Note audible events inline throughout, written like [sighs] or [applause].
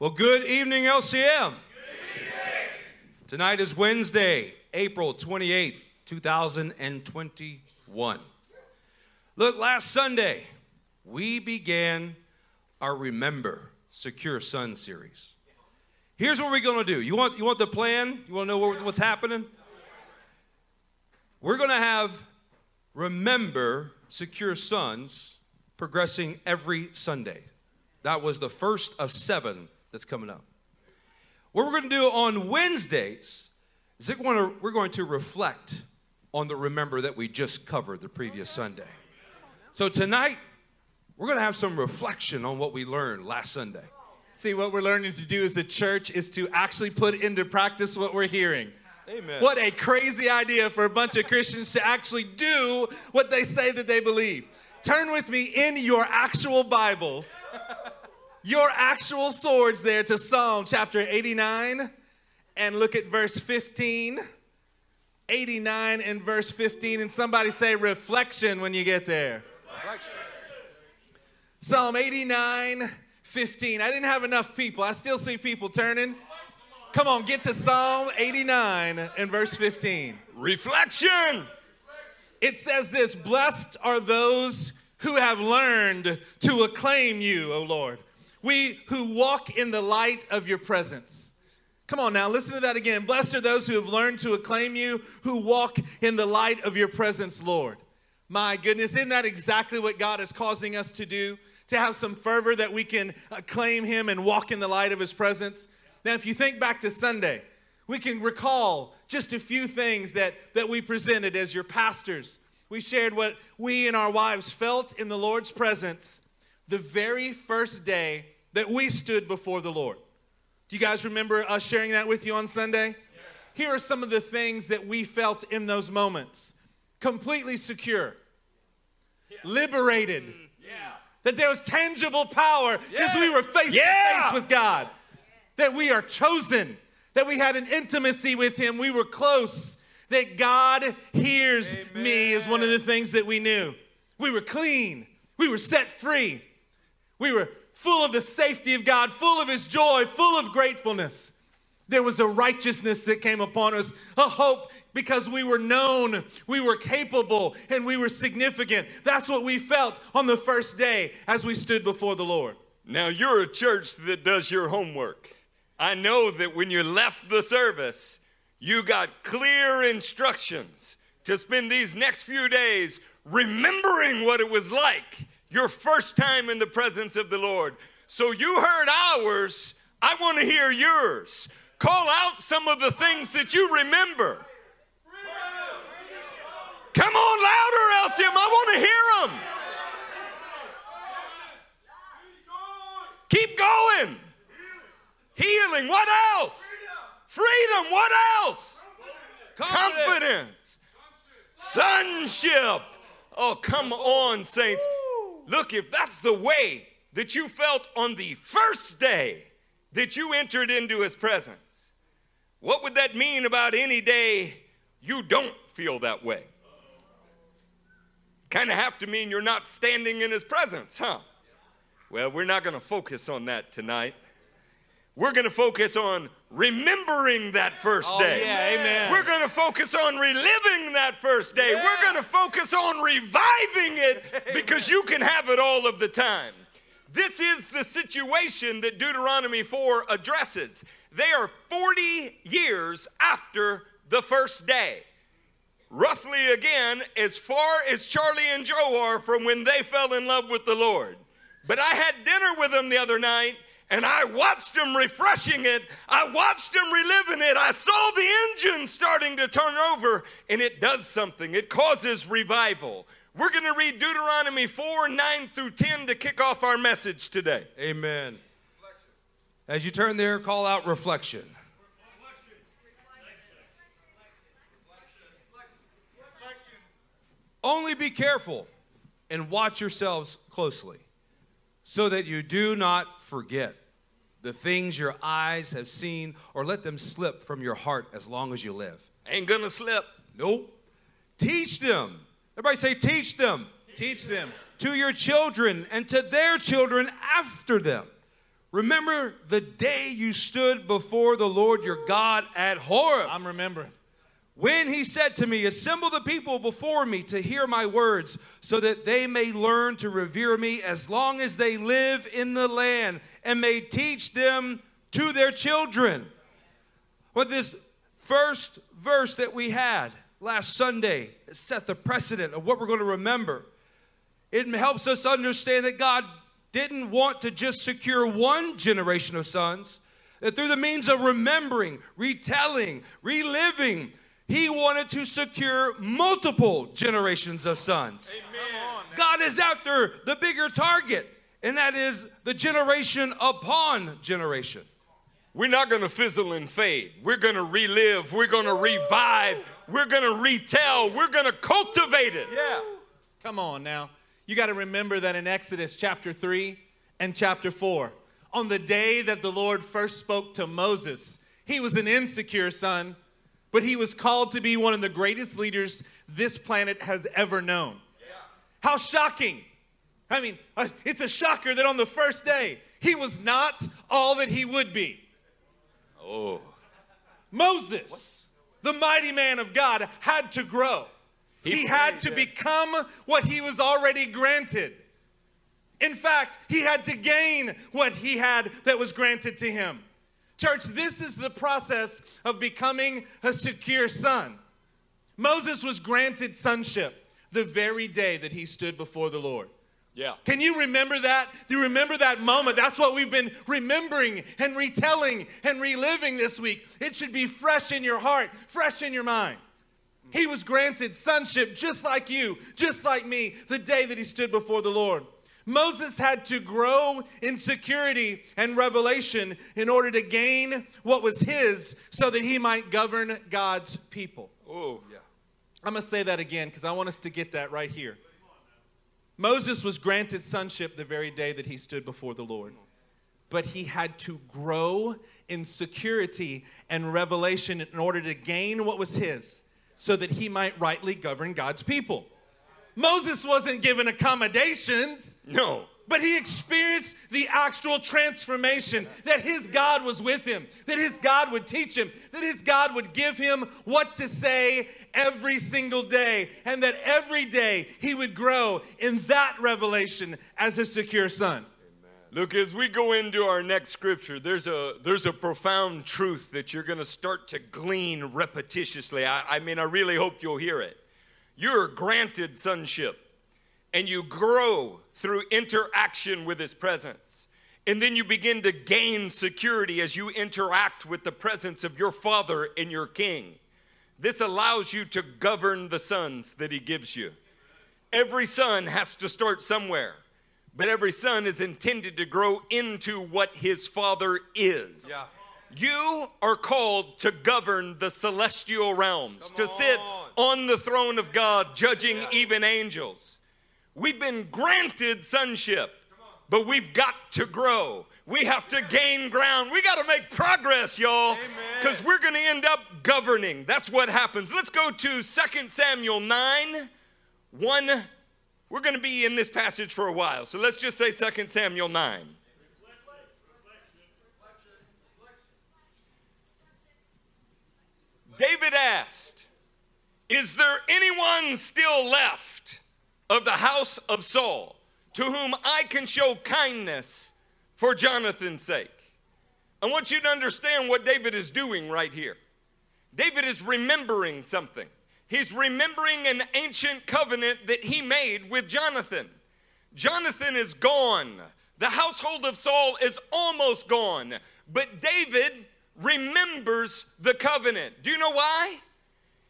Well, good evening, LCM. Good evening. Tonight is Wednesday, April 28th, 2021. Look, last Sunday, we began our Remember Secure Son series. Here's what we're going to do. You want, you want the plan? You want to know what, what's happening? We're going to have Remember Secure Sons progressing every Sunday. That was the first of seven that's coming up. What we're going to do on Wednesdays is we're going, to, we're going to reflect on the remember that we just covered the previous Sunday. So tonight, we're going to have some reflection on what we learned last Sunday. See, what we're learning to do as a church is to actually put into practice what we're hearing. Amen. What a crazy idea for a bunch of Christians to actually do what they say that they believe. Turn with me in your actual Bibles, your actual swords there to Psalm chapter 89 and look at verse 15. 89 and verse 15. And somebody say reflection when you get there. Reflection. Psalm 89, 15. I didn't have enough people. I still see people turning. Come on, get to Psalm 89 and verse 15. Reflection. It says this Blessed are those who have learned to acclaim you, O Lord. We who walk in the light of your presence. Come on now, listen to that again. Blessed are those who have learned to acclaim you, who walk in the light of your presence, Lord. My goodness, isn't that exactly what God is causing us to do? To have some fervor that we can acclaim Him and walk in the light of His presence? Now, if you think back to Sunday, we can recall just a few things that, that we presented as your pastors. We shared what we and our wives felt in the Lord's presence the very first day that we stood before the Lord. Do you guys remember us sharing that with you on Sunday? Here are some of the things that we felt in those moments. Completely secure, liberated, mm, that there was tangible power because we were face to face with God, that we are chosen, that we had an intimacy with Him, we were close, that God hears me is one of the things that we knew. We were clean, we were set free, we were full of the safety of God, full of His joy, full of gratefulness. There was a righteousness that came upon us, a hope because we were known, we were capable, and we were significant. That's what we felt on the first day as we stood before the Lord. Now, you're a church that does your homework. I know that when you left the service, you got clear instructions to spend these next few days remembering what it was like your first time in the presence of the Lord. So you heard ours. I want to hear yours. Call out some of the things that you remember. Come on louder, LCM. I want to hear them. Keep going. Healing. What else? Freedom. What else? Confidence. Sonship. Oh, come on, saints. Look, if that's the way that you felt on the first day that you entered into his presence, what would that mean about any day you don't feel that way? Kind of have to mean you're not standing in his presence, huh? Well, we're not going to focus on that tonight. We're going to focus on remembering that first Oh, day. yeah, amen. We're going to focus on reliving that first day. We're going to focus on reviving it [laughs] because you can have it all of the time. This is the situation that Deuteronomy 4 addresses. They are 40 years after the first day. Roughly again, as far as Charlie and Joe are from when they fell in love with the Lord. But I had dinner with them the other night and I watched them refreshing it. I watched them reliving it. I saw the engine starting to turn over, and it does something. It causes revival. We're going to read Deuteronomy 4 9 through 10 to kick off our message today. Amen. As you turn there, call out reflection. Only be careful and watch yourselves closely so that you do not forget the things your eyes have seen or let them slip from your heart as long as you live. Ain't to slip. Nope. Teach them. Everybody say, teach them Teach them. to your children and to their children after them. Remember the day you stood before the Lord your God at Horeb. I'm remembering. When he said to me, Assemble the people before me to hear my words, so that they may learn to revere me as long as they live in the land, and may teach them to their children. But this first verse that we had last Sunday set the precedent of what we're going to remember. It helps us understand that God didn't want to just secure one generation of sons, that through the means of remembering, retelling, reliving, he wanted to secure multiple generations of sons. Amen. God is after the bigger target, and that is the generation upon generation. We're not going to fizzle and fade. We're going to relive. We're going to revive. We're going to retell. We're going to cultivate it. Yeah. Come on now. You got to remember that in Exodus chapter 3 and chapter 4, on the day that the Lord first spoke to Moses, he was an insecure son, but he was called to be one of the greatest leaders this planet has ever known. How shocking! I mean, uh, it's a shocker that on the first day, he was not all that he would be. Oh. Moses, the mighty man of God, had to grow. He, He had to yeah. become what he was already granted. In fact, he had to gain what he had that was granted to him. Church, this is the process of becoming a secure son. Moses was granted sonship the very day that he stood before the Lord. Yeah. Can you remember that? Do you remember that moment? That's what we've been remembering and retelling and reliving this week. It should be fresh in your heart, fresh in your mind. He was granted sonship just like you, just like me, the day that he stood before the Lord. Moses had to grow in security and revelation in order to gain what was his so that he might govern God's people. Oh. Yeah. I'm going to say that again because I want us to get that right here. Moses was granted sonship the very day that he stood before the Lord, but he had to grow in security and revelation in order to gain what was his so that he might rightly govern God's people. Moses wasn't given accommodations. No. But he experienced the actual transformation that his God was with him, that his God would teach him, that his God would give him what to say every single day, and that every day he would grow in that revelation as a secure son. Look, as we go into our next scripture, there's a there's a profound truth that you're going to start to glean repetitiously. I, I mean, I really hope you'll hear it. You're granted sonship, and you grow through interaction with His presence, and then you begin to gain security as you interact with the presence of your Father and your King. This allows you to govern the sons that He gives you. Every son has to start somewhere. But every son is intended to grow into what his father is. Yeah. You are called to govern the celestial realms, Come to sit on. on the throne of God, judging Yeah. even angels. We've been granted sonship, but we've got to grow. We have to gain ground. We got to make progress, y'all, because we're going to end up governing. That's what happens. Let's go to 2 Samuel 9 1 we're going to be in this passage for a while, so let's just say 2 Samuel 9. David asked, Is there anyone still left of the house of Saul to whom I can show kindness for Jonathan's sake? I want you to understand what David is doing right here. David is remembering something. He's remembering an ancient covenant that he made with Jonathan. Jonathan is gone. The household of Saul is almost gone. But David remembers the covenant. Do you know why?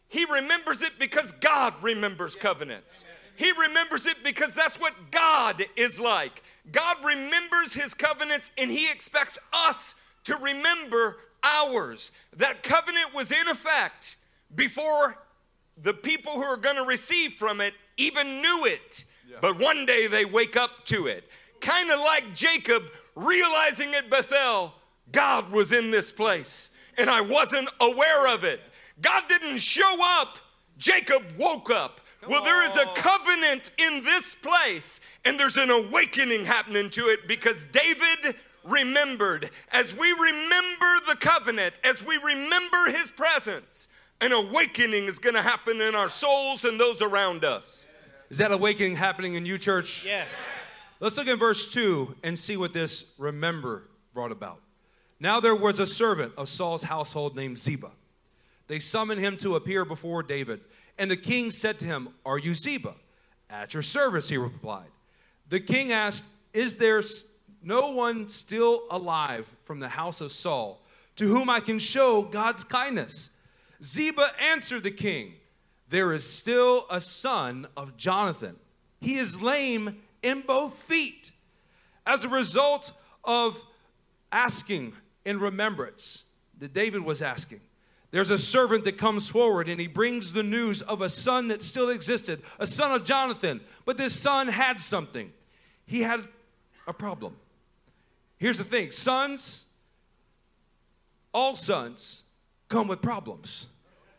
He remembers it because God remembers covenants. He remembers it because that's what God is like. God remembers his covenants and he expects us to remember ours. That covenant was in effect before the people who are going to receive from it even knew it. But one day they wake up to it. Kind of like Jacob realizing at Bethel, God was in this place and I wasn't aware of it. God didn't show up, Jacob woke up. well, there is a covenant in this place, and there's an awakening happening to it because David remembered. As we remember the covenant, as we remember his presence, an awakening is going to happen in our souls and those around us. Is that awakening happening in you, church? Yes. Let's look at verse 2 and see what this remember brought about. Now there was a servant of Saul's household named Ziba. They summoned him to appear before David. And the king said to him, Are you Ziba? At your service, he replied. The king asked, Is there no one still alive from the house of Saul to whom I can show God's kindness? Ziba answered the king, There is still a son of Jonathan. He is lame in both feet. As a result of asking in remembrance that David was asking, there's a servant that comes forward and he brings the news of a son that still existed, a son of Jonathan. But this son had something. He had a problem. Here's the thing sons, all sons, come with problems.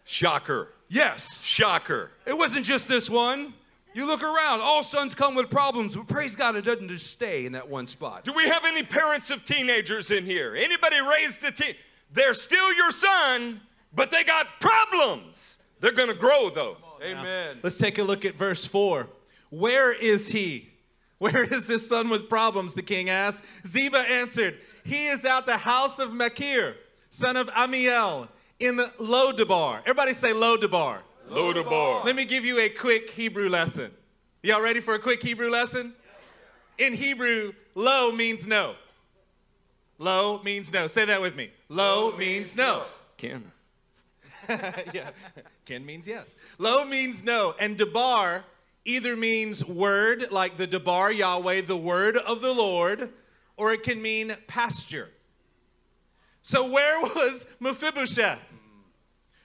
Shocker. Yes. Shocker. It wasn't just this one. You look around, all sons come with problems, but praise God, it doesn't just stay in that one spot. Do we have any parents of teenagers in here? Anybody raised a teen? They're still your son, but they got problems. They're going to grow though. Amen. Let's take a look at verse 4. Where is he? Where is this son with problems? The king asked. Ziba answered, He is at the house of Machir, son of Ammiel, in the Lodabar. Everybody say Lodabar. Lodabar. Let me give you a quick Hebrew lesson. Y'all ready for a quick Hebrew lesson? In Hebrew, lo means no. Lo means no. Say that with me. Lo means no. Ken. [laughs] yeah. Ken means yes. Lo means no. And debar either means word, like the debar Yahweh, the word of the Lord, or it can mean pasture. So where [laughs] was Mephibosheth?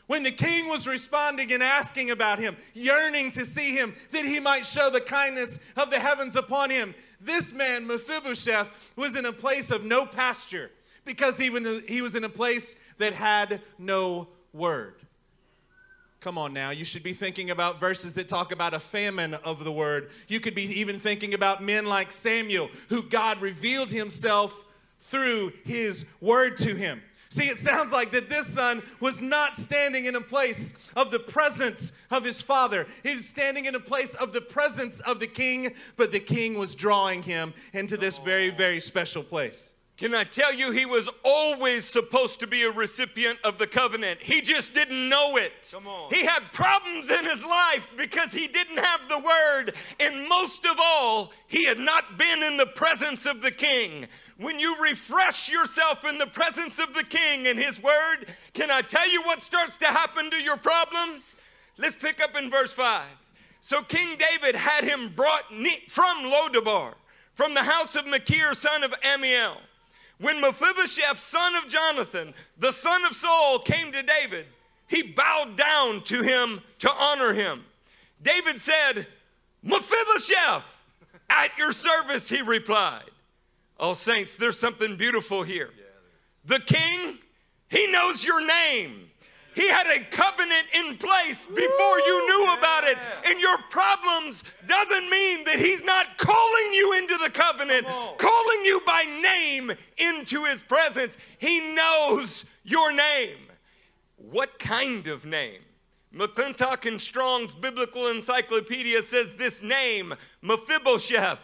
When the king was responding and asking about him, yearning to see him, that he might show the kindness of the heavens upon him, this man, Mephibosheth, was in a place of no pasture because even he was in a place that had no word. Come on now, you should be thinking about verses that talk about a famine of the word. You could be even thinking about men like Samuel, who God revealed himself through his word to him. See, it sounds like that this son was not standing in a place of the presence of his father. He was standing in a place of the presence of the king, but the king was drawing him into this very, very special place. Can I tell you, he was always supposed to be a recipient of the covenant. He just didn't know it. Come on. He had problems in his life because he didn't have the word. And most of all, he had not been in the presence of the king. When you refresh yourself in the presence of the king and his word, can I tell you what starts to happen to your problems? Let's pick up in verse 5. So King David had him brought from Lodabar, from the house of Machir, son of Ammiel. When Mephibosheth, son of Jonathan, the son of Saul, came to David, he bowed down to him to honor him. David said, Mephibosheth, at your service, he replied. Oh, saints, there's something beautiful here. The king, he knows your name. He had a covenant in place before you knew about it. And your problems doesn't mean that he's not calling you into the covenant, calling you by name into his presence. He knows your name. What kind of name? McClintock and Strong's Biblical Encyclopedia says this name, Mephibosheth,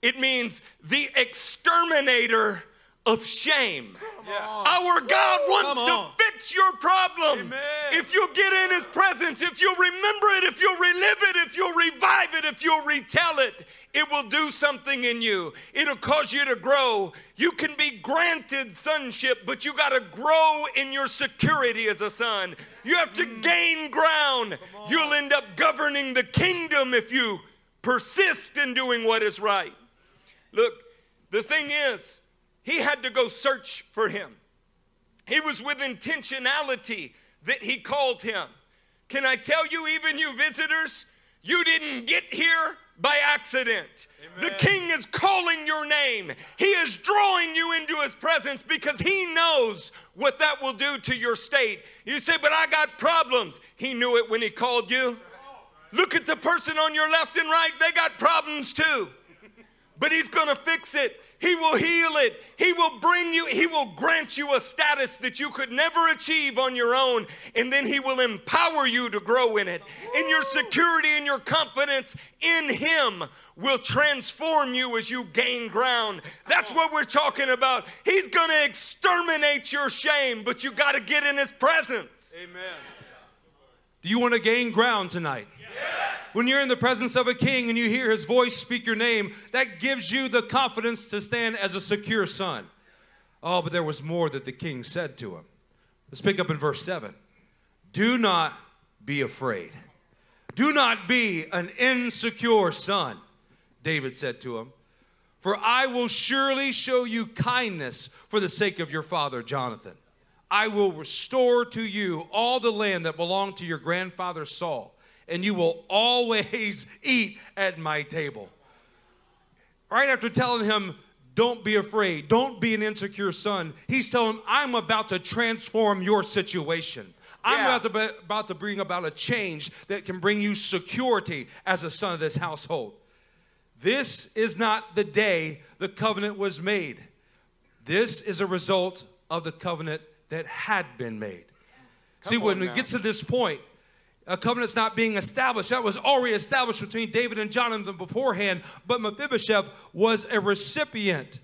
it means the exterminator of shame. Our God wants to fix your problem. Amen. If you'll get in His presence, if you'll remember it, if you'll relive it, if you'll revive it, if you'll retell it, it will do something in you. It'll cause you to grow. You can be granted sonship, but you got to grow in your security as a son. You have to gain ground. You'll end up governing the kingdom if you persist in doing what is right. Look, the thing is, he had to go search for him. He was with intentionality that he called him. Can I tell you, even you visitors, you didn't get here by accident. The king is calling your name. He is drawing you into his presence because he knows what that will do to your state. You say, but I got problems. He knew it when he called you. Look at the person on your left and right, they got problems too but he's going to fix it. He will heal it. He will bring you, He will grant you a status that you could never achieve on your own. And then He will empower you to grow in it. And your security and your confidence in Him will transform you as you gain ground. That's what we're talking about. He's going to exterminate your shame, but you got to get in His presence. Amen. Do you want to gain ground tonight? When you're in the presence of a king and you hear his voice speak your name, that gives you the confidence to stand as a secure son. Oh, but there was more that the king said to him. Let's pick up in verse 7. Do not be afraid. Do not be an insecure son, David said to him. For I will surely show you kindness for the sake of your father Jonathan. I will restore to you all the land that belonged to your grandfather Saul and you will always [laughs] eat at my table. Right after telling him, don't be afraid, don't be an insecure son, he's telling him, I'm about to transform your situation. I'm Yeah. about, to, be- about to bring about a change that can bring you security as a son of this household. This is not the day the covenant was made. This is a result of the covenant that had been made. See, when now. gets to this point, a covenant's not being established. That was already established between David and Jonathan beforehand, but Mephibosheth was a recipient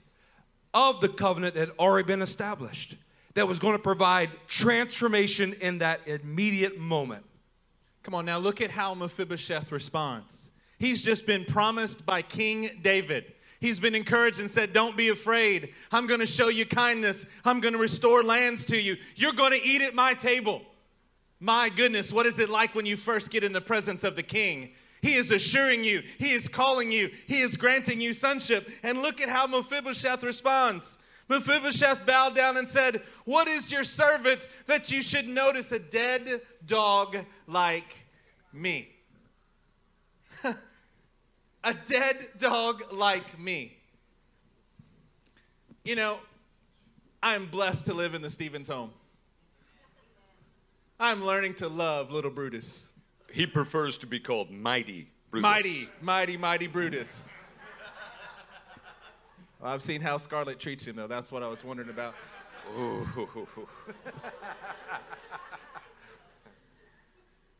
of the covenant that had already been established that was going to provide transformation in that immediate moment. Come on, now look at how Mephibosheth responds. He's just been promised by King David. He's been encouraged and said, Don't be afraid. I'm going to show you kindness. I'm going to restore lands to you. You're going to eat at my table. My goodness, what is it like when you first get in the presence of the king? He is assuring you, he is calling you, he is granting you sonship. And look at how Mephibosheth responds. Mephibosheth bowed down and said, What is your servant that you should notice a dead dog like me? [laughs] a dead dog like me. You know, I'm blessed to live in the Stevens home. I'm learning to love little Brutus. He prefers to be called Mighty Brutus. Mighty, mighty, mighty Brutus. Well, I've seen how Scarlett treats him, though. That's what I was wondering about.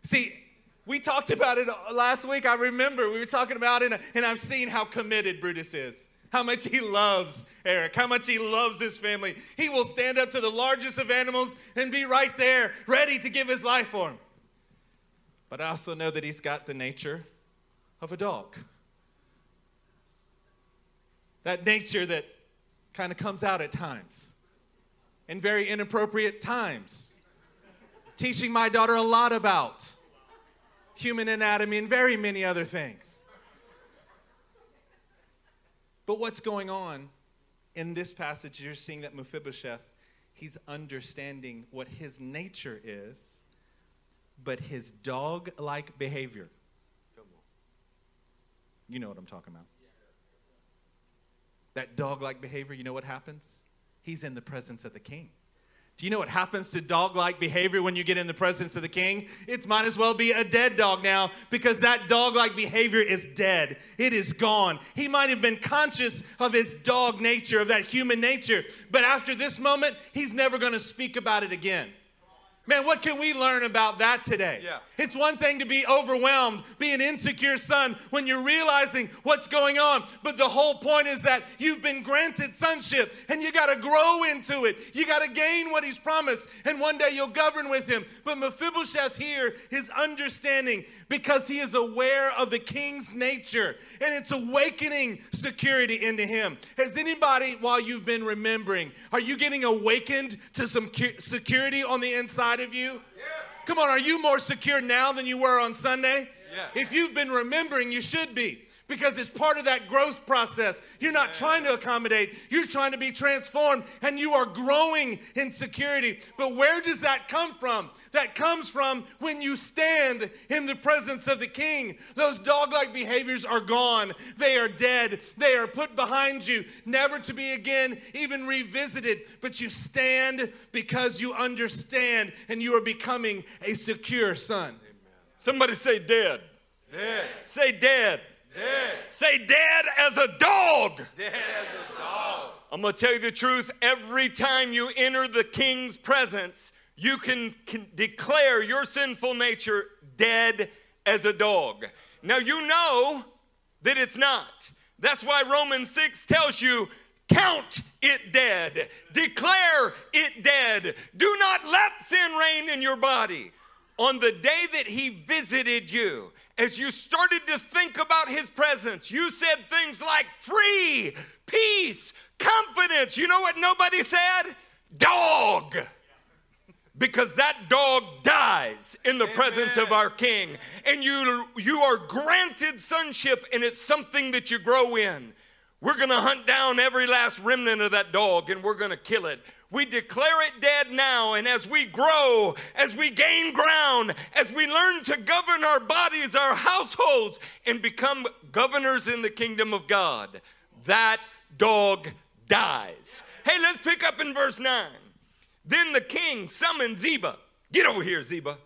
See, we talked about it last week. I remember we were talking about it, and I've seen how committed Brutus is. How much he loves Eric, how much he loves his family. He will stand up to the largest of animals and be right there, ready to give his life for him. But I also know that he's got the nature of a dog. That nature that kind of comes out at times, in very inappropriate times. Teaching my daughter a lot about human anatomy and very many other things. But what's going on in this passage? You're seeing that Mephibosheth, he's understanding what his nature is, but his dog like behavior. You know what I'm talking about. That dog like behavior, you know what happens? He's in the presence of the king. Do you know what happens to dog like behavior when you get in the presence of the king? It might as well be a dead dog now because that dog like behavior is dead. It is gone. He might have been conscious of his dog nature, of that human nature, but after this moment, he's never going to speak about it again. Man, what can we learn about that today? Yeah. It's one thing to be overwhelmed, be an insecure son when you're realizing what's going on. But the whole point is that you've been granted sonship and you got to grow into it. You got to gain what he's promised, and one day you'll govern with him. But Mephibosheth here is understanding because he is aware of the king's nature and it's awakening security into him. Has anybody, while you've been remembering, are you getting awakened to some security on the inside of you? Come on, are you more secure now than you were on Sunday? Yeah. If you've been remembering, you should be. Because it's part of that growth process. You're not trying to accommodate, you're trying to be transformed, and you are growing in security. But where does that come from? That comes from when you stand in the presence of the king. Those dog like behaviors are gone, they are dead, they are put behind you, never to be again even revisited. But you stand because you understand and you are becoming a secure son. Somebody say dead. Dead. Say dead. Say dead as a dog. Dead as a dog. I'm going to tell you the truth. Every time you enter the king's presence, you can, can declare your sinful nature dead as a dog. Now, you know that it's not. That's why Romans 6 tells you count it dead, declare it dead. Do not let sin reign in your body. On the day that he visited you, as you started to think about his presence, you said things like free, peace, confidence. You know what nobody said? Dog. Because that dog dies in the Amen. presence of our king. And you, you are granted sonship, and it's something that you grow in. We're going to hunt down every last remnant of that dog and we're going to kill it. We declare it dead now, and as we grow, as we gain ground, as we learn to govern our bodies, our households, and become governors in the kingdom of God, that dog dies. Hey, let's pick up in verse 9. Then the king summoned Ziba. Get over here, Ziba.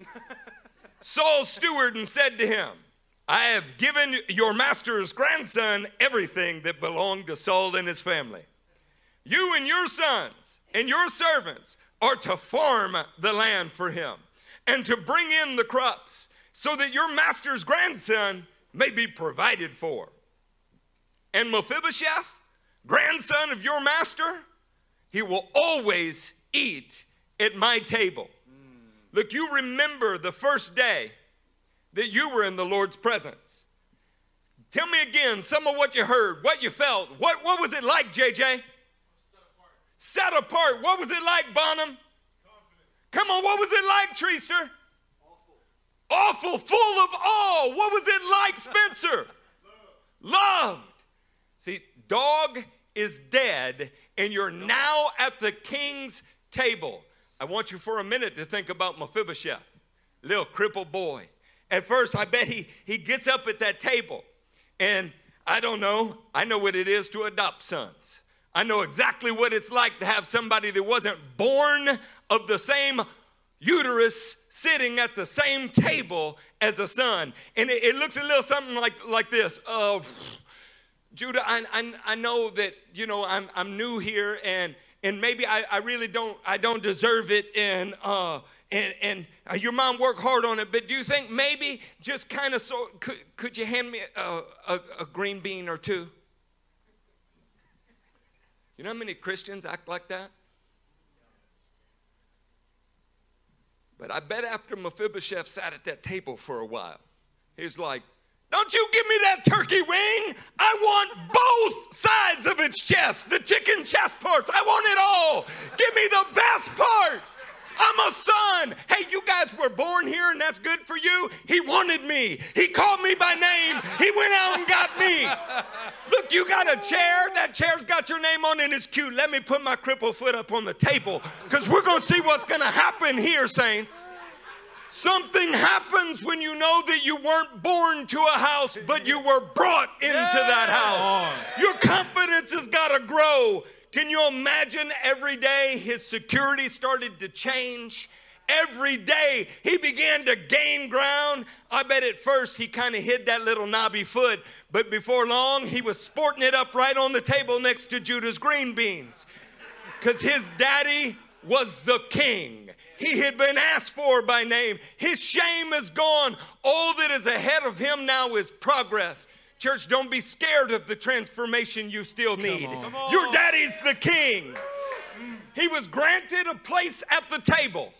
[laughs] Saul's steward and said to him, I have given your master's grandson everything that belonged to Saul and his family. You and your sons and your servants are to farm the land for him and to bring in the crops so that your master's grandson may be provided for. And Mephibosheth, grandson of your master, he will always eat at my table. Look, you remember the first day that you were in the Lord's presence. Tell me again some of what you heard, what you felt. What, what was it like, JJ? Set apart. What was it like, Bonham? Confident. Come on, what was it like, Treester? Awful. Awful, full of awe. What was it like, Spencer? Love. Loved. See, dog is dead, and you're now at the king's table. I want you for a minute to think about Mephibosheth, little crippled boy at first, I bet he, he gets up at that table and I don't know, I know what it is to adopt sons. I know exactly what it's like to have somebody that wasn't born of the same uterus sitting at the same table as a son. And it, it looks a little something like, like this. Uh, [sighs] Judah, I, I, I know that, you know, I'm, I'm new here and, and maybe I, I really don't, I don't deserve it. And, uh, and, and uh, your mom worked hard on it, but do you think maybe just kind of so, could, could you hand me a, a, a green bean or two? You know how many Christians act like that? But I bet after Mephibosheth sat at that table for a while, he's like, Don't you give me that turkey wing. I want both sides of its chest, the chicken chest parts. I want it all. Give me the best part. I'm a son. Hey, you guys were born here and that's good for you. He wanted me. He called me by name. He went out and got me. Look, you got a chair. That chair's got your name on it it's cute. Let me put my crippled foot up on the table because we're going to see what's going to happen here, saints. Something happens when you know that you weren't born to a house, but you were brought into that house. Your confidence has got to grow. Can you imagine every day his security started to change? Every day he began to gain ground. I bet at first he kind of hid that little knobby foot, but before long he was sporting it up right on the table next to Judah's green beans. Because his daddy was the king. He had been asked for by name. His shame is gone. All that is ahead of him now is progress. Church, don't be scared of the transformation you still need. Your daddy's the king. He was granted a place at the table.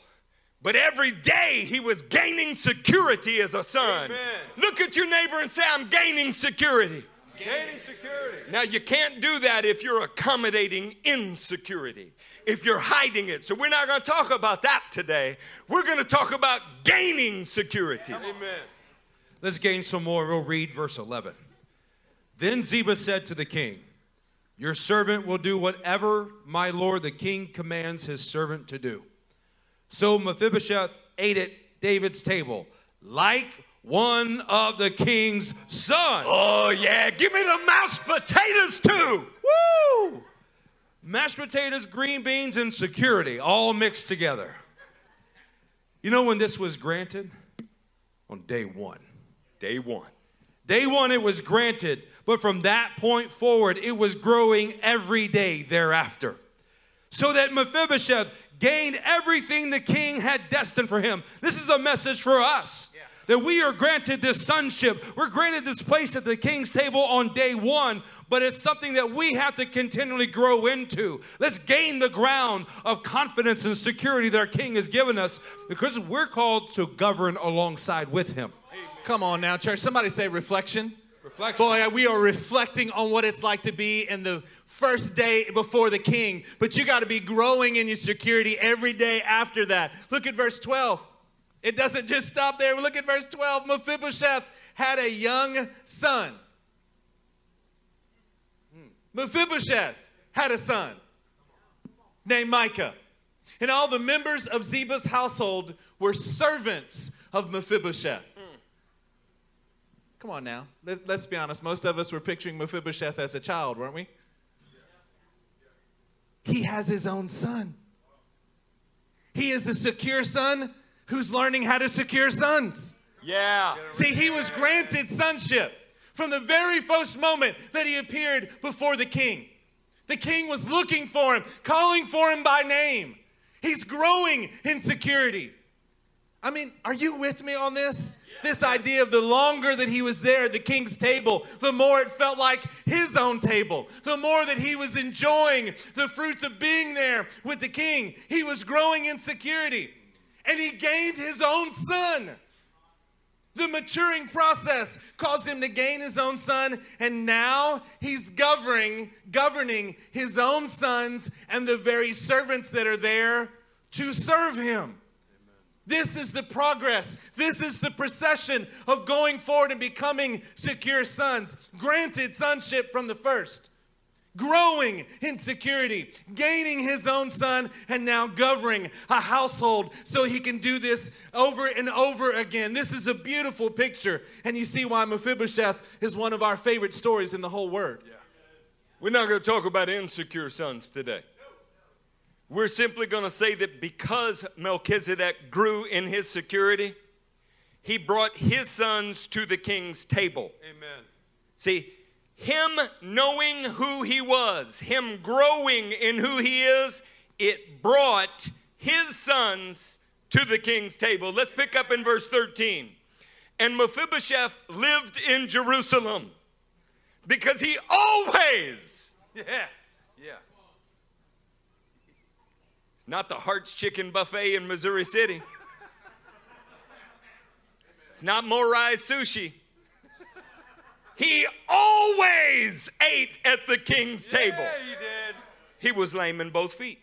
But every day he was gaining security as a son. Amen. Look at your neighbor and say, I'm gaining security. Gaining security. Now, you can't do that if you're accommodating insecurity, if you're hiding it. So, we're not going to talk about that today. We're going to talk about gaining security. Amen. Let's gain some more. We'll read verse 11. Then Ziba said to the king, Your servant will do whatever my lord the king commands his servant to do. So Mephibosheth ate at David's table like one of the king's sons. Oh, yeah. Give me the mashed potatoes, too. Woo! Mashed potatoes, green beans, and security all mixed together. You know when this was granted? On day one. Day one. Day one, it was granted, but from that point forward, it was growing every day thereafter. So that Mephibosheth gained everything the king had destined for him. This is a message for us. That we are granted this sonship. We're granted this place at the king's table on day one, but it's something that we have to continually grow into. Let's gain the ground of confidence and security that our king has given us because we're called to govern alongside with him. Come on now, church. Somebody say reflection. Reflection. Boy, we are reflecting on what it's like to be in the first day before the king, but you got to be growing in your security every day after that. Look at verse 12. It doesn't just stop there. Look at verse 12. Mephibosheth had a young son. Hmm. Mephibosheth had a son named Micah. And all the members of Ziba's household were servants of Mephibosheth. Come on now. Let, us be honest. Most of us were picturing Mephibosheth as a child, weren't we? He has his own son. He is a secure son who's learning how to secure sons. Yeah. See, he was granted sonship from the very first moment that he appeared before the king. The king was looking for him, calling for him by name. He's growing in security. I mean, are you with me on this? This idea of the longer that he was there at the king's table, the more it felt like his own table. The more that he was enjoying the fruits of being there with the king. He was growing in security. And he gained his own son. The maturing process caused him to gain his own son, and now he's governing, governing his own sons and the very servants that are there to serve him. This is the progress. This is the procession of going forward and becoming secure sons, granted sonship from the first, growing in security, gaining his own son, and now governing a household so he can do this over and over again. This is a beautiful picture, and you see why Mephibosheth is one of our favorite stories in the whole word. We're not going to talk about insecure sons today. We're simply going to say that because Melchizedek grew in his security, he brought his sons to the king's table. Amen. See, him knowing who he was, him growing in who he is, it brought his sons to the king's table. Let's pick up in verse 13. And Mephibosheth lived in Jerusalem because he always Yeah. Yeah. It's not the Hartz Chicken Buffet in Missouri City. It's not Morai Sushi. He always ate at the king's table. Yeah, he did. He was lame in both feet.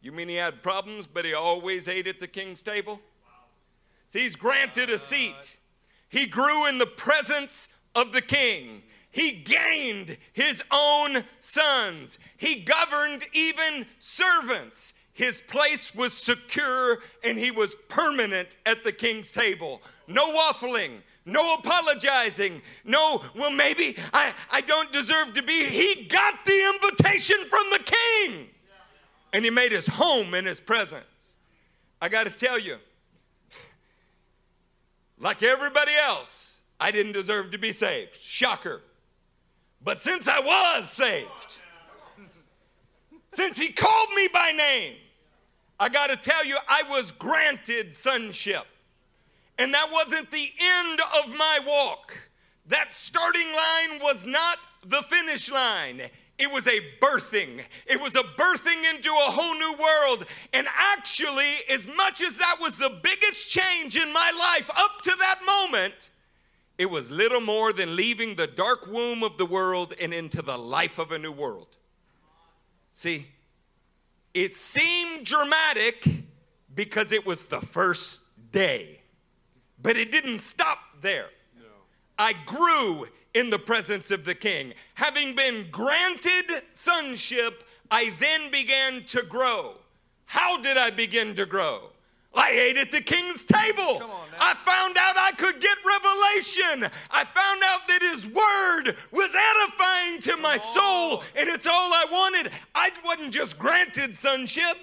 You mean he had problems, but he always ate at the king's table? See, he's granted a seat. He grew in the presence of the king. He gained his own sons. He governed even servants. His place was secure and he was permanent at the king's table. No waffling, no apologizing, no, well, maybe I, I don't deserve to be. He got the invitation from the king and he made his home in his presence. I got to tell you, like everybody else, I didn't deserve to be saved. Shocker. But since I was saved, since he called me by name, I got to tell you, I was granted sonship. And that wasn't the end of my walk. That starting line was not the finish line. It was a birthing. It was a birthing into a whole new world. And actually, as much as that was the biggest change in my life up to that moment, it was little more than leaving the dark womb of the world and into the life of a new world. See, it seemed dramatic because it was the first day, but it didn't stop there. I grew in the presence of the king. Having been granted sonship, I then began to grow. How did I begin to grow? I ate at the king's table. I found out I could get revelation. I found out that his word was edifying to my soul, and it's all I wanted. I wasn't just granted sonship,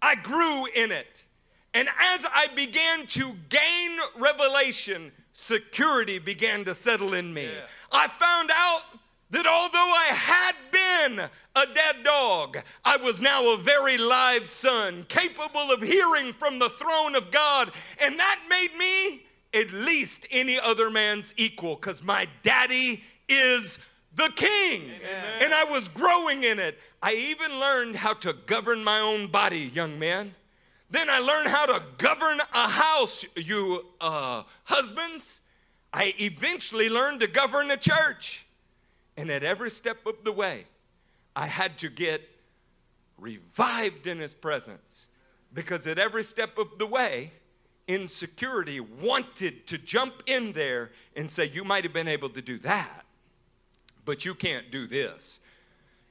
I grew in it. And as I began to gain revelation, security began to settle in me. I found out that although I had been a dead dog, I was now a very live son, capable of hearing from the throne of God. And that made me at least any other man's equal because my daddy is the king. Amen. And I was growing in it. I even learned how to govern my own body, young man. Then I learned how to govern a house, you uh, husbands. I eventually learned to govern a church. And at every step of the way, I had to get revived in his presence. Because at every step of the way, insecurity wanted to jump in there and say, You might have been able to do that, but you can't do this.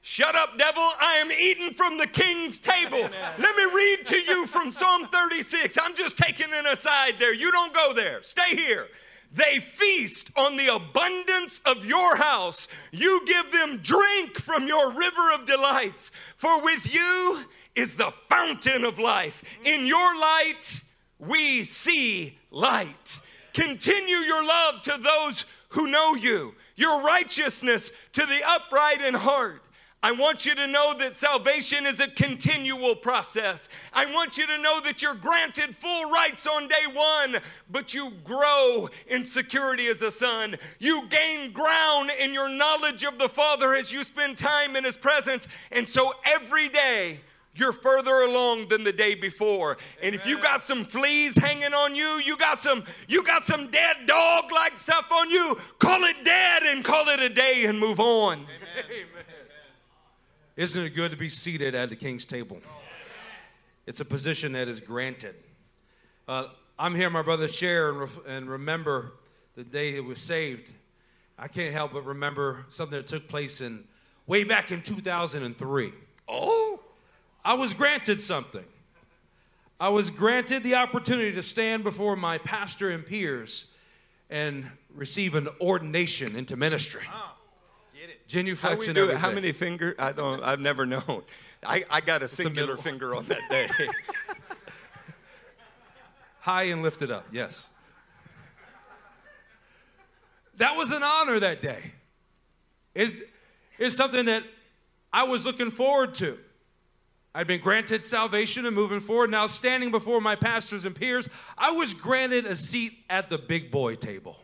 Shut up, devil. I am eating from the king's table. [laughs] Let me read to you from Psalm 36. I'm just taking an aside there. You don't go there. Stay here. They feast on the abundance of your house. You give them drink from your river of delights. For with you is the fountain of life. In your light, we see light. Continue your love to those who know you, your righteousness to the upright in heart. I want you to know that salvation is a continual process. I want you to know that you're granted full rights on day one, but you grow in security as a son. You gain ground in your knowledge of the Father as you spend time in His presence. And so every day, you're further along than the day before. And if you got some fleas hanging on you, you got some you got some dead dog like stuff on you, call it dead and call it a day and move on. Amen. Isn't it good to be seated at the king's table? It's a position that is granted. Uh, I'm here, my brother, share and, ref- and remember the day it was saved. I can't help but remember something that took place in way back in 2003. Oh, I was granted something. I was granted the opportunity to stand before my pastor and peers and receive an ordination into ministry. Ah. Genuflex How, do? How many fingers? I don't. I've never known. I, I got a singular finger on that day. [laughs] High and lifted up. Yes. That was an honor that day. It's, it's something that I was looking forward to. I'd been granted salvation and moving forward. Now, standing before my pastors and peers, I was granted a seat at the big boy table.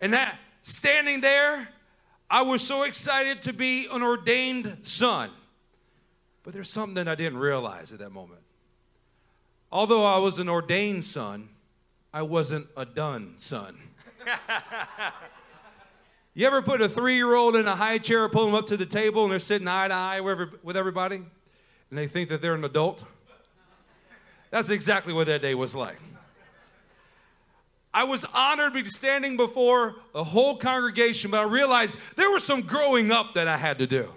And that, standing there, I was so excited to be an ordained son. But there's something that I didn't realize at that moment. Although I was an ordained son, I wasn't a done son. [laughs] you ever put a three year old in a high chair, pull them up to the table, and they're sitting eye to eye with everybody, and they think that they're an adult? That's exactly what that day was like. I was honored to be standing before a whole congregation, but I realized there was some growing up that I had to do.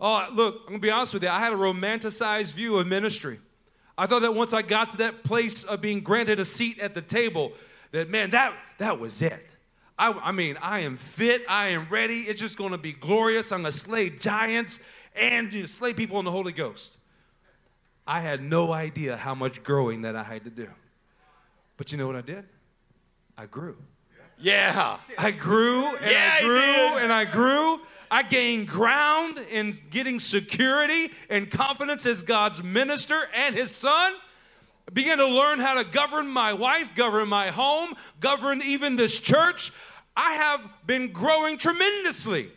Oh, look, I'm gonna be honest with you. I had a romanticized view of ministry. I thought that once I got to that place of being granted a seat at the table, that man, that that was it. I, I mean, I am fit, I am ready. It's just gonna be glorious. I'm gonna slay giants and you know, slay people in the Holy Ghost. I had no idea how much growing that I had to do. But you know what I did? I grew. Yeah. I grew and yeah, I grew and I grew. I gained ground in getting security and confidence as God's minister and his son. I began to learn how to govern my wife, govern my home, govern even this church. I have been growing tremendously.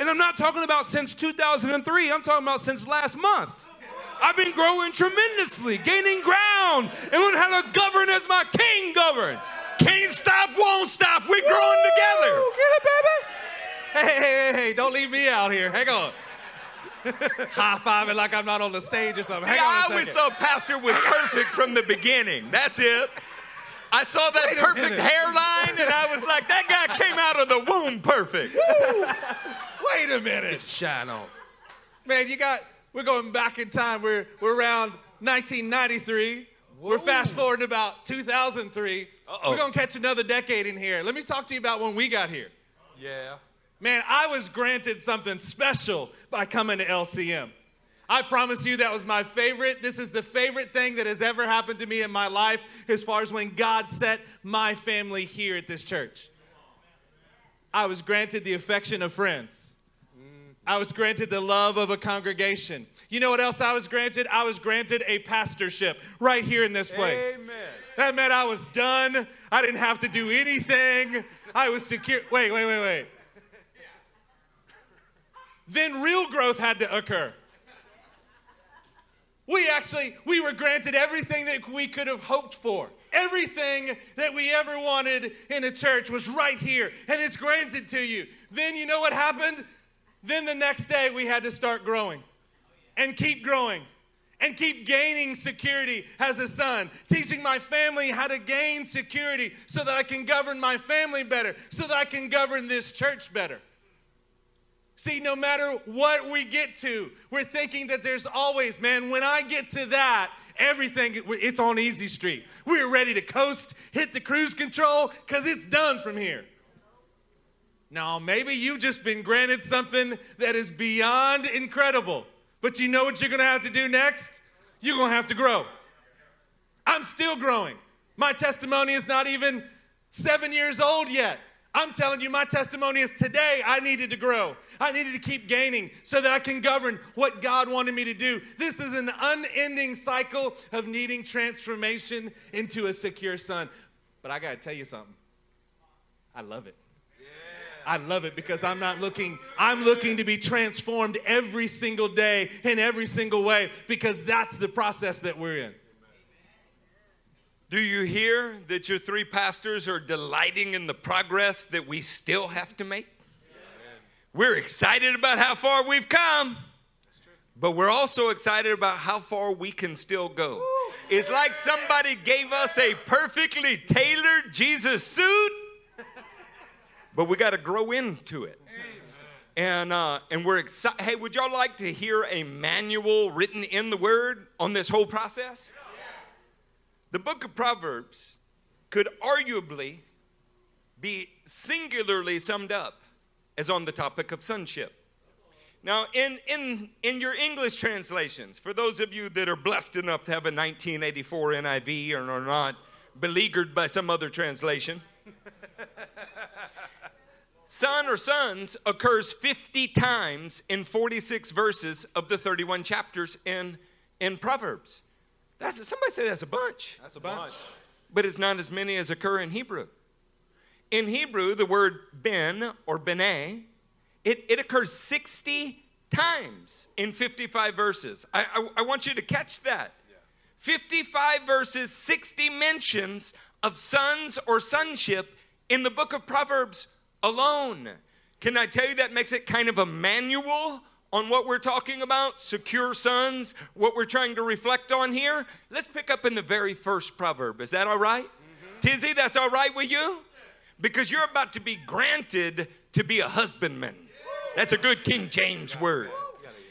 And I'm not talking about since 2003, I'm talking about since last month. I've been growing tremendously, gaining ground, and learning how to govern as my king governs. Can't stop, won't stop. We're Woo! growing together. Get it, baby. Hey, hey, hey, hey, don't leave me out here. Hang on. [laughs] High fiving like I'm not on the stage or something. See, I always thought Pastor was perfect from the beginning. That's it. I saw that Wait perfect hairline and I was like, that guy came out of the womb perfect. Wait a minute. Shine on. Man, you got, we're going back in time. We're, we're around 1993. Whoa. We're fast forwarding about 2003. Uh-oh. We're going to catch another decade in here. Let me talk to you about when we got here. Yeah. Man, I was granted something special by coming to LCM. I promise you that was my favorite. This is the favorite thing that has ever happened to me in my life as far as when God set my family here at this church. I was granted the affection of friends. I was granted the love of a congregation. You know what else I was granted? I was granted a pastorship right here in this place. Amen. That meant I was done. I didn't have to do anything. I was secure. Wait, wait, wait, wait. Then real growth had to occur. We actually we were granted everything that we could have hoped for. Everything that we ever wanted in a church was right here and it's granted to you. Then you know what happened? Then the next day we had to start growing and keep growing and keep gaining security as a son, teaching my family how to gain security so that I can govern my family better, so that I can govern this church better. See, no matter what we get to, we're thinking that there's always, man, when I get to that, everything, it's on easy street. We're ready to coast, hit the cruise control, because it's done from here. Now, maybe you've just been granted something that is beyond incredible. But you know what you're going to have to do next? You're going to have to grow. I'm still growing. My testimony is not even seven years old yet. I'm telling you, my testimony is today I needed to grow. I needed to keep gaining so that I can govern what God wanted me to do. This is an unending cycle of needing transformation into a secure son. But I got to tell you something. I love it. I love it because I'm not looking, I'm looking to be transformed every single day in every single way because that's the process that we're in. Do you hear that your three pastors are delighting in the progress that we still have to make? We're excited about how far we've come, but we're also excited about how far we can still go. It's like somebody gave us a perfectly tailored Jesus suit but we got to grow into it. And, uh, and we're excited. Hey, would y'all like to hear a manual written in the Word on this whole process? The book of Proverbs could arguably be singularly summed up as on the topic of sonship. Now, in, in, in your English translations, for those of you that are blessed enough to have a 1984 NIV and are not beleaguered by some other translation, son or sons occurs 50 times in 46 verses of the 31 chapters in, in Proverbs. That's, somebody say that's a bunch. That's a bunch. But it's not as many as occur in Hebrew. In Hebrew, the word ben or bene, it, it occurs 60 times in 55 verses. I, I, I want you to catch that. 55 verses, 60 mentions of sons or sonship in the book of Proverbs alone. Can I tell you that makes it kind of a manual on what we're talking about? Secure sons, what we're trying to reflect on here? Let's pick up in the very first proverb. Is that all right? mm-hmm. Tizzy, that's all right with you? Because you're about to be granted to be a husbandman. That's a good King James word.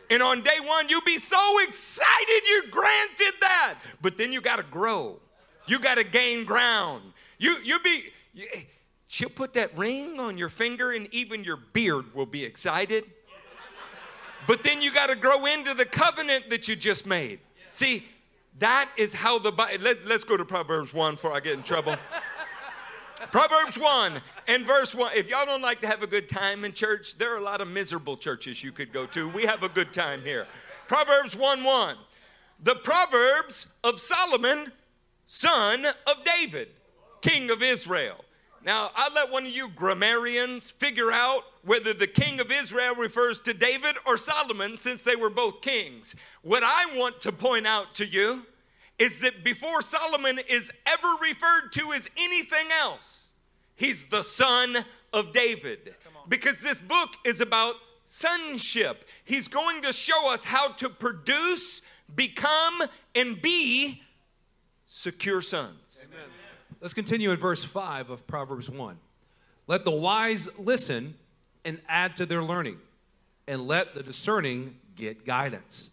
And on day one, you'll be so excited you're granted that. But then you got to grow. You got to gain ground. You, you'll be, She'll put that ring on your finger, and even your beard will be excited. But then you got to grow into the covenant that you just made. See, that is how the Bible. Let, let's go to Proverbs 1 before I get in trouble. [laughs] Proverbs 1 and verse 1. If y'all don't like to have a good time in church, there are a lot of miserable churches you could go to. We have a good time here. Proverbs 1 1. The Proverbs of Solomon, son of David, king of Israel. Now, I'll let one of you grammarians figure out whether the king of Israel refers to David or Solomon since they were both kings. What I want to point out to you is that before Solomon is ever referred to as anything else, he's the son of David. Because this book is about sonship. He's going to show us how to produce, become, and be secure sons. Amen. Let's continue in verse 5 of Proverbs 1. Let the wise listen and add to their learning, and let the discerning get guidance.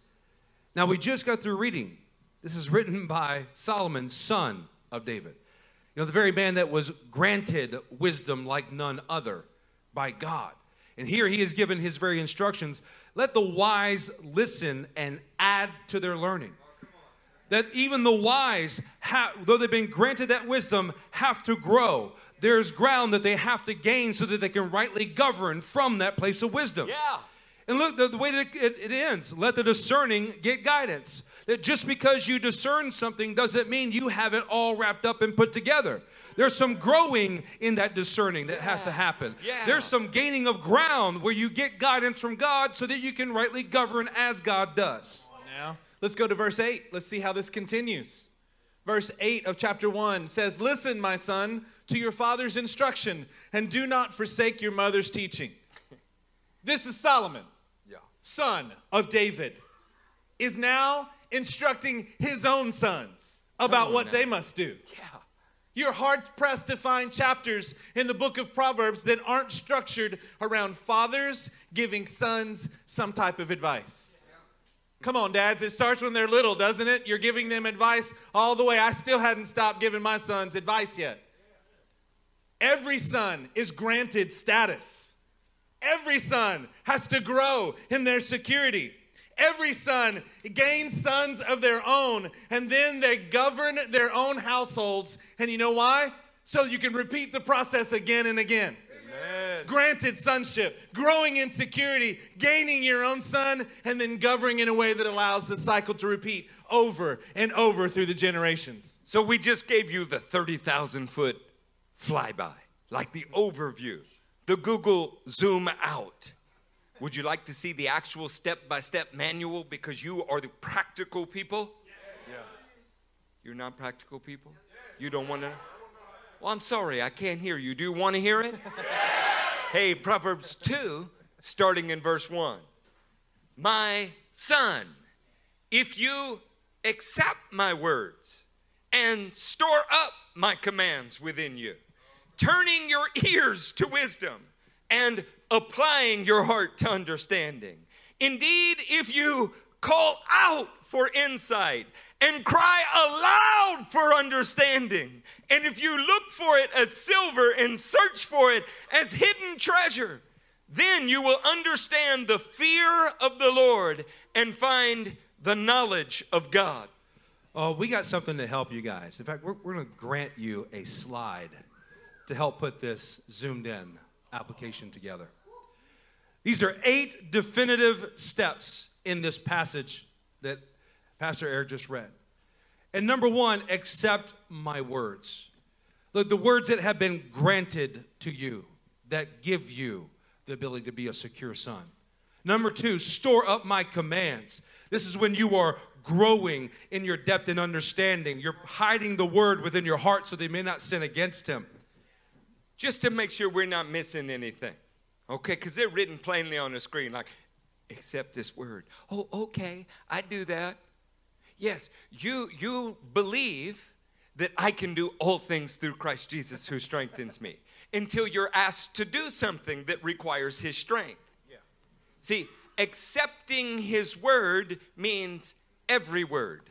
Now, we just got through reading. This is written by Solomon, son of David. You know, the very man that was granted wisdom like none other by God. And here he is given his very instructions. Let the wise listen and add to their learning. That even the wise, have, though they've been granted that wisdom, have to grow. There's ground that they have to gain so that they can rightly govern from that place of wisdom. Yeah. And look, the, the way that it, it ends let the discerning get guidance. That just because you discern something doesn't mean you have it all wrapped up and put together. There's some growing in that discerning that has to happen. Yeah. There's some gaining of ground where you get guidance from God so that you can rightly govern as God does. Now, let's go to verse 8. Let's see how this continues. Verse 8 of chapter 1 says, Listen, my son, to your father's instruction, and do not forsake your mother's teaching. This is Solomon, Yeah. son of David, is now instructing his own sons about what now. they must do. Yeah. You're hard pressed to find chapters in the book of Proverbs that aren't structured around fathers giving sons some type of advice. Come on, dads. It starts when they're little, doesn't it? You're giving them advice all the way. I still hadn't stopped giving my sons advice yet. Every son is granted status. Every son has to grow in their security. Every son gains sons of their own, and then they govern their own households. And you know why? So you can repeat the process again and again. Granted sonship, growing in security, gaining your own son, and then governing in a way that allows the cycle to repeat over and over through the generations. So we just gave you the 30,000 foot flyby, like the overview, the Google zoom out. Would you like to see the actual step by step manual because you are the practical people? Yeah. You're not practical people? You don't want to? Well, I'm sorry, I can't hear you. Do you want to hear it? [laughs] hey, Proverbs 2, starting in verse 1. My son, if you accept my words and store up my commands within you, turning your ears to wisdom and applying your heart to understanding. Indeed, if you call out for insight and cry aloud for understanding, and if you look for it as silver and search for it as hidden treasure, then you will understand the fear of the Lord and find the knowledge of God. Oh, we got something to help you guys. In fact, we're, we're going to grant you a slide to help put this zoomed in application together. These are eight definitive steps in this passage that Pastor Eric just read. And number one, accept my words. Look, the words that have been granted to you that give you the ability to be a secure son. Number two, store up my commands. This is when you are growing in your depth and understanding. You're hiding the word within your heart so they may not sin against him. just to make sure we're not missing anything. Okay, because they're written plainly on the screen, like, accept this word. Oh, okay, I do that. Yes, you you believe that I can do all things through Christ Jesus who strengthens me [laughs] until you're asked to do something that requires his strength. Yeah. See, accepting his word means every word.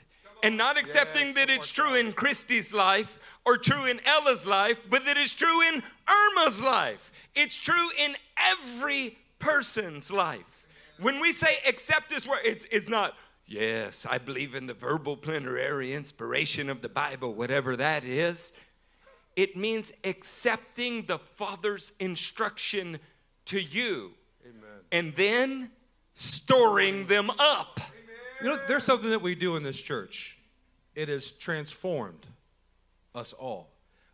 And not accepting that it's true in Christy's life or true in Ella's life, but that it's true in Irma's life. It's true in every person's life. When we say accept his word, it's, it's not, yes, I believe in the verbal plenary inspiration of the Bible, whatever that is. It means accepting the Father's instruction to you and then storing them up. You know, there's something that we do in this church. It has transformed us all.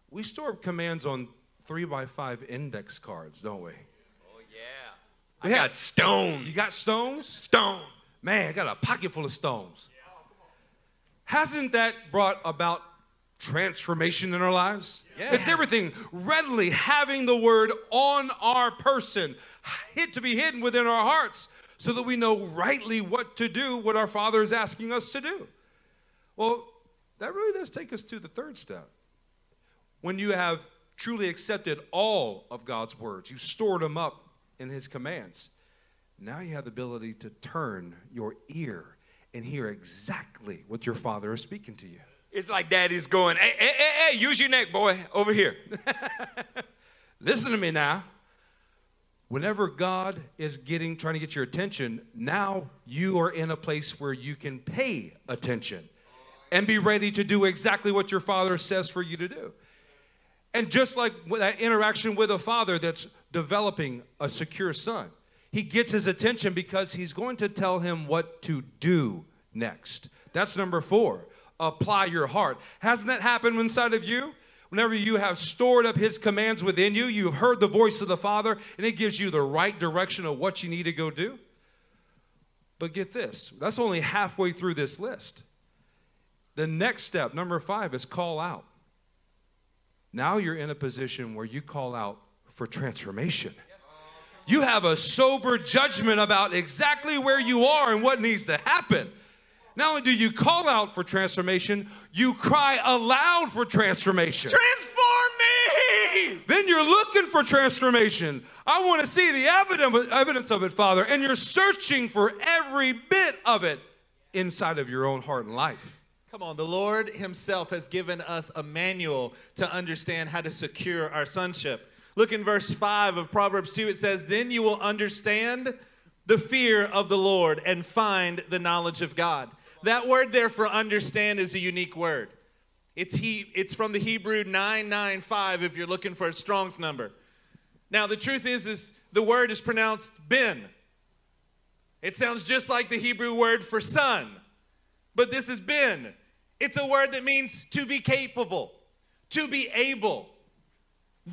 We store commands on three by five index cards, don't we? Oh, yeah. We I have- got stone. You got stones? Stone. Man, I got a pocket full of stones. Hasn't that brought about transformation in our lives? Yeah. It's everything. Readily having the word on our person, hid to be hidden within our hearts, so that we know rightly what to do, what our Father is asking us to do. Well, that really does take us to the third step. When you have truly accepted all of God's words, you stored them up in His commands. Now you have the ability to turn your ear and hear exactly what your Father is speaking to you. It's like daddy's going, hey, hey, hey, hey, use your neck, boy, over here. [laughs] Listen to me now. Whenever God is getting trying to get your attention, now you are in a place where you can pay attention and be ready to do exactly what your father says for you to do. And just like that interaction with a father that's developing a secure son, he gets his attention because he's going to tell him what to do next. That's number four. Apply your heart. Hasn't that happened inside of you? Whenever you have stored up his commands within you, you've heard the voice of the Father, and it gives you the right direction of what you need to go do. But get this that's only halfway through this list. The next step, number five, is call out. Now you're in a position where you call out for transformation. You have a sober judgment about exactly where you are and what needs to happen. Not only do you call out for transformation, you cry aloud for transformation. Transform me! Then you're looking for transformation. I want to see the evidence of it, Father. And you're searching for every bit of it inside of your own heart and life. Come on, the Lord Himself has given us a manual to understand how to secure our sonship. Look in verse 5 of Proverbs 2. It says, Then you will understand the fear of the Lord and find the knowledge of God. That word there for understand is a unique word. It's, he, it's from the Hebrew 995 if you're looking for a Strong's number. Now, the truth is, is the word is pronounced ben. It sounds just like the Hebrew word for son, but this is ben. It's a word that means to be capable, to be able.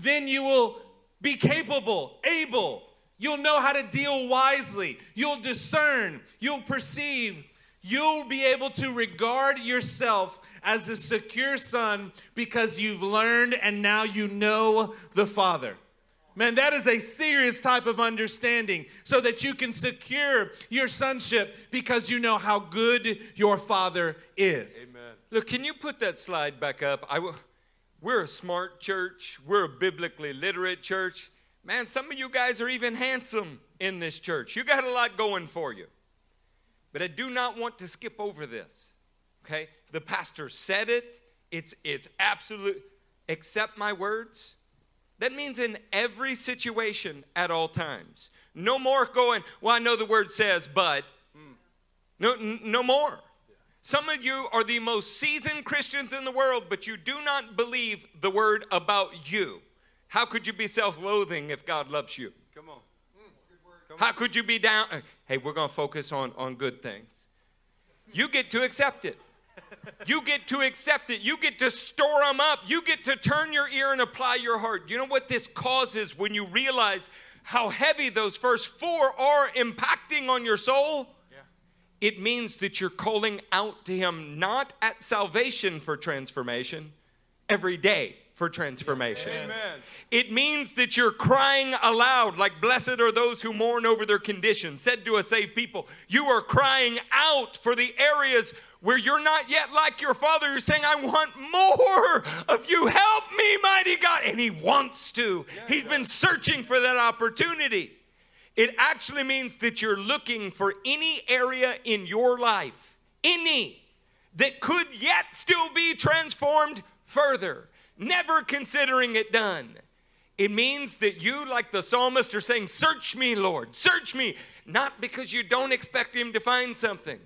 Then you will be capable, able. You'll know how to deal wisely. You'll discern. You'll perceive. You'll be able to regard yourself as a secure son because you've learned and now you know the Father. Man, that is a serious type of understanding so that you can secure your sonship because you know how good your Father is. Amen. Look, can you put that slide back up? I w- we're a smart church, we're a biblically literate church. Man, some of you guys are even handsome in this church. You got a lot going for you. But I do not want to skip over this. Okay? The pastor said it. It's it's absolute accept my words. That means in every situation at all times. No more going, well, I know the word says, but. Mm. No, no more. Some of you are the most seasoned Christians in the world, but you do not believe the word about you. How could you be self loathing if God loves you? Come on. Come How on. could you be down? Hey, we're going to focus on, on good things. You get to accept it. You get to accept it. You get to store them up. You get to turn your ear and apply your heart. You know what this causes when you realize how heavy those first four are impacting on your soul? It means that you're calling out to Him not at salvation for transformation, every day for transformation. Amen. It means that you're crying aloud, like, Blessed are those who mourn over their condition, said to a saved people. You are crying out for the areas where you're not yet like your Father. You're saying, I want more of you. Help me, mighty God. And He wants to. He's been searching for that opportunity. It actually means that you're looking for any area in your life, any, that could yet still be transformed further, never considering it done. It means that you, like the psalmist, are saying, Search me, Lord, search me. Not because you don't expect Him to find something,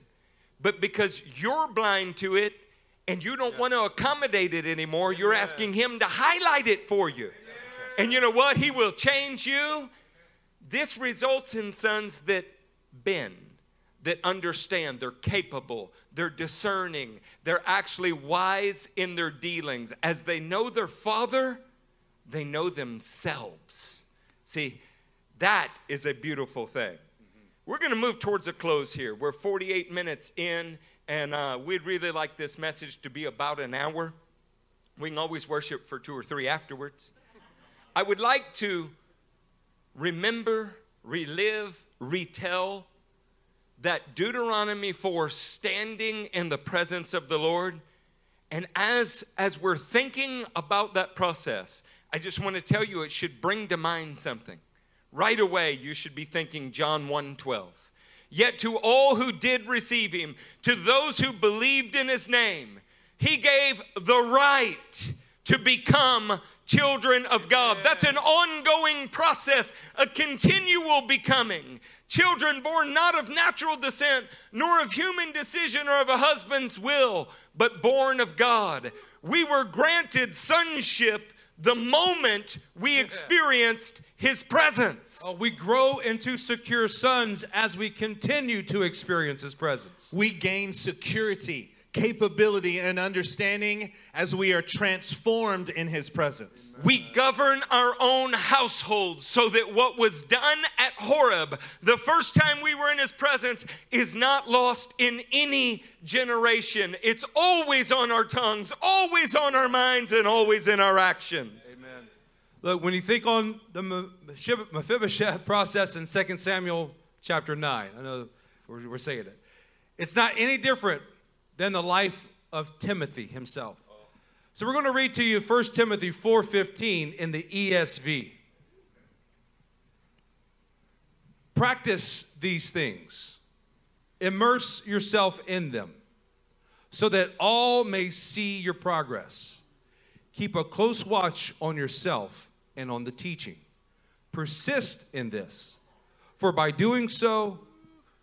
but because you're blind to it and you don't yeah. want to accommodate it anymore. You're asking Him to highlight it for you. And you know what? He will change you this results in sons that bend, that understand, they're capable, they're discerning, they're actually wise in their dealings. As they know their father, they know themselves. See, that is a beautiful thing. We're going to move towards a close here. We're 48 minutes in, and uh, we'd really like this message to be about an hour. We can always worship for two or three afterwards. I would like to remember, relive, retell that Deuteronomy 4 standing in the presence of the Lord. And as, as we're thinking about that process, I just want to tell you it should bring to mind something. Right away, you should be thinking John 1 12. Yet to all who did receive him, to those who believed in his name, he gave the right to become children of God. That's an ongoing process, a continual becoming. Children born not of natural descent, nor of human decision or of a husband's will, but born of God. We were granted sonship the moment we experienced his presence. Oh, we grow into secure sons as we continue to experience his presence. We gain security, capability, and understanding as we are transformed in his presence. We govern our own households so that what was done at Horeb, the first time we were in his presence, is not lost in any generation. It's always on our tongues, always on our minds, and always in our actions. Amen. Look, when you think on the Mephibosheth process in 2 Samuel chapter 9, I know we're, we're saying it, it's not any different than the life of Timothy himself. So we're going to read to you 1 Timothy 4:15 in the ESV. Practice these things. Immerse yourself in them so that all may see your progress. Keep a close watch on yourself and on the teaching. Persist in this, for by doing so,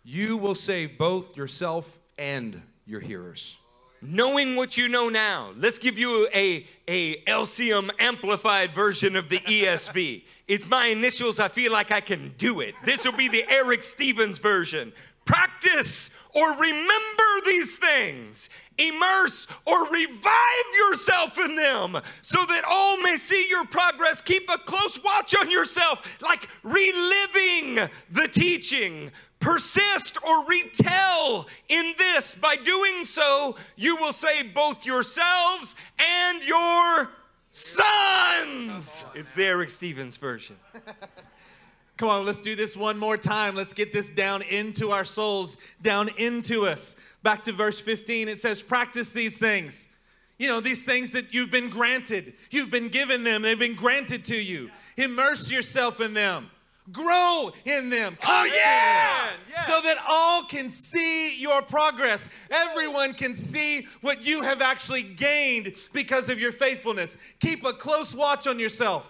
you will save both yourself and your hearers. Knowing what you know now, let's give you a, a LCM amplified version of the ESV. It's my initials, I feel like I can do it. This will be the Eric Stevens version. Practice or remember these things. Immerse or revive yourself in them so that all may see your progress. Keep a close watch on yourself, like reliving the teaching. Persist or retell in this. By doing so, you will save both yourselves and your sons. It's the Eric Stevens version. [laughs] Come on, let's do this one more time. Let's get this down into our souls, down into us. Back to verse 15, it says, Practice these things. You know, these things that you've been granted. You've been given them, they've been granted to you. Immerse yourself in them. Grow in them constantly, Oh, yeah! so that all can see your progress. Everyone can see what you have actually gained because of your faithfulness. Keep a close watch on yourself.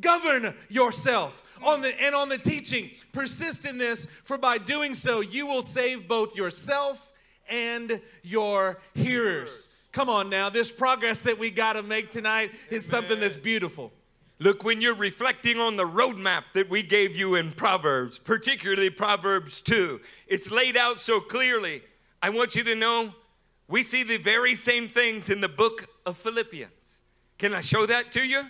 Govern yourself on the and on the teaching. Persist in this, for by doing so you will save both yourself and your hearers. Come on now, this progress that we got to make tonight is something that's beautiful. Look, when you're reflecting on the roadmap that we gave you in Proverbs, particularly Proverbs 2, it's laid out so clearly. I want you to know we see the very same things in the book of Philippians. Can I show that to you?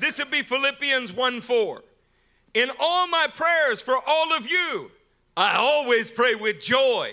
This would be Philippians 1 4. In all my prayers for all of you, I always pray with joy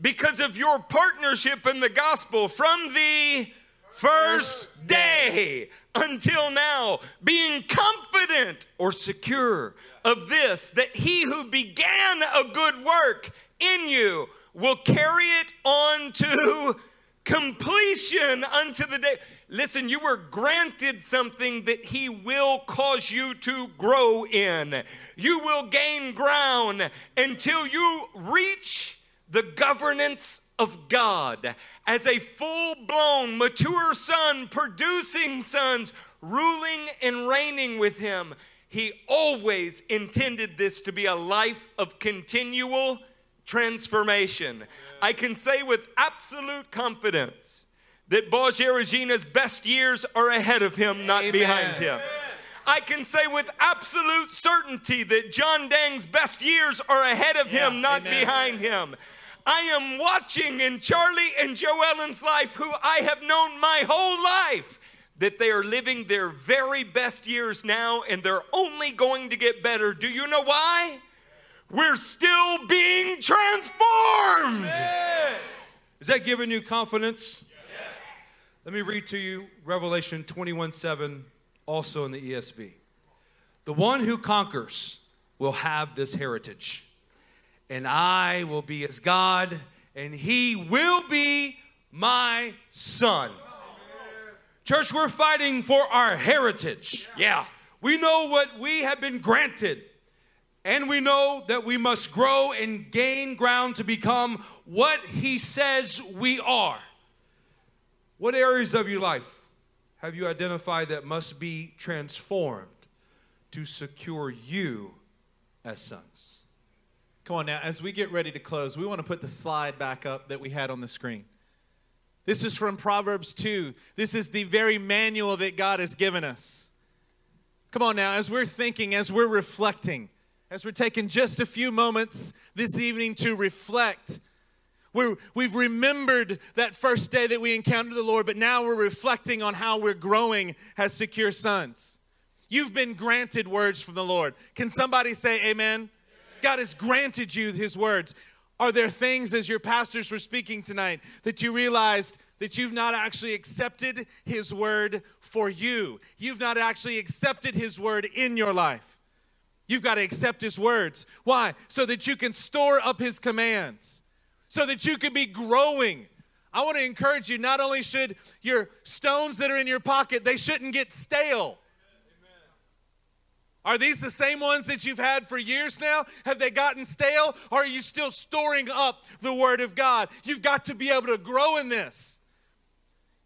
because of your partnership in the gospel from the first day until now, being confident or secure of this, that he who began a good work in you will carry it on to completion unto the day. Listen, you were granted something that He will cause you to grow in. You will gain ground until you reach the governance of God as a full blown, mature son, producing sons, ruling and reigning with Him. He always intended this to be a life of continual transformation. I can say with absolute confidence that Borgia Regina's best years are ahead of him, not Amen. behind him. I can say with absolute certainty that John Dang's best years are ahead of him, not amen. behind him. I am watching in Charlie and Joe Ellen's life, who I have known my whole life, that they are living their very best years now and they're only going to get better. Do you know why? We're still being transformed. Is that giving you confidence? Let me read to you Revelation 21 7, also in the ESV. The one who conquers will have this heritage, and I will be his God, and he will be my son. Church, we're fighting for our heritage. Yeah. We know what we have been granted, and we know that we must grow and gain ground to become what He says we are. What areas of your life have you identified that must be transformed to secure you as sons? Come on now, as we get ready to close, we want to put the slide back up that we had on the screen. This is from Proverbs 2. This is the very manual that God has given us. Come on now, as we're thinking, as we're reflecting, as we're taking just a few moments this evening to reflect, we're, we've remembered that first day that we encountered the Lord, but now we're reflecting on how we're growing as secure sons. You've been granted words from the Lord. Can somebody say amen? God has granted you his words. Are there things, as your pastors were speaking tonight, that you realized that you've not actually accepted his word for you? You've not actually accepted his word in your life. You've got to accept his words. Why? So that you can store up his commands, so that you can be growing. I want to encourage you not only should your stones that are in your pocket, they shouldn't get stale. Are these the same ones that you've had for years now? Have they gotten stale? Or are you still storing up the Word of God? You've got to be able to grow in this.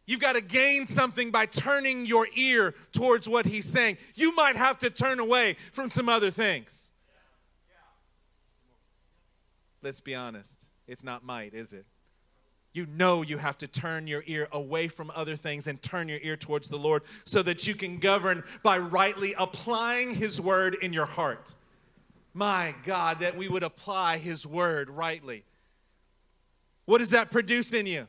You've got to gain something by turning your ear towards what He's saying. You might have to turn away from some other things. Let's be honest. It's not might, is it? You know you have to turn your ear away from other things and turn your ear towards the Lord so that you can govern by rightly applying His word in your heart. My God, that we would apply His word rightly. What does that produce in you?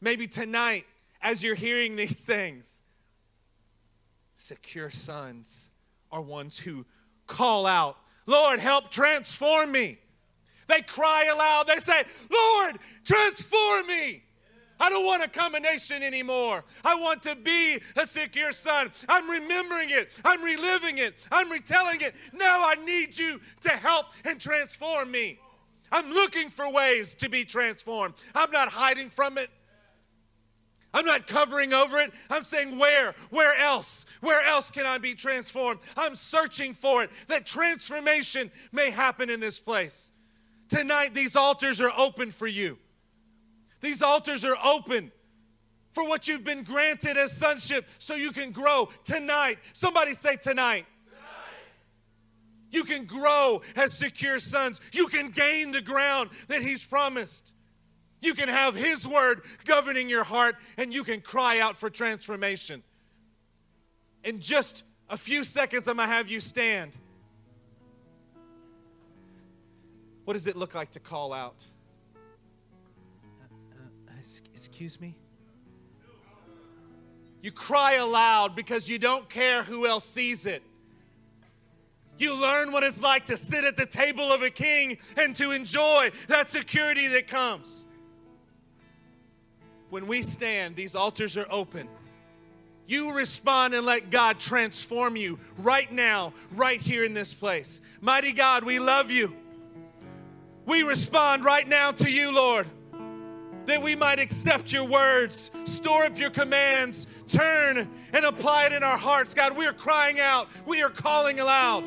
Maybe tonight, as you're hearing these things, secure sons are ones who call out, Lord, help transform me. They cry aloud. They say, Lord, transform me. I don't want a combination anymore. I want to be a secure son. I'm remembering it. I'm reliving it. I'm retelling it. Now I need you to help and transform me. I'm looking for ways to be transformed. I'm not hiding from it. I'm not covering over it. I'm saying, where? Where else? Where else can I be transformed? I'm searching for it, that transformation may happen in this place. Tonight, these altars are open for you. These altars are open for what you've been granted as sonship so you can grow tonight. Somebody say tonight. You can grow as secure sons. You can gain the ground that He's promised. You can have His word governing your heart, and you can cry out for transformation. In just a few seconds, I'm going to have you stand. What does it look like to call out? Uh, uh, excuse me? You cry aloud because you don't care who else sees it. You learn what it's like to sit at the table of a king and to enjoy that security that comes. When we stand, these altars are open. You respond and let God transform you right now, right here in this place. Mighty God, we love you. We respond right now to you, Lord, that we might accept your words, store up your commands, turn and apply it in our hearts. God, we are crying out, we are calling aloud.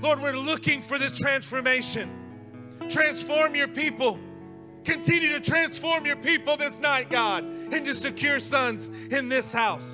Lord, we're looking for this transformation. Transform your people. Continue to transform your people this night, God, into secure sons in this house.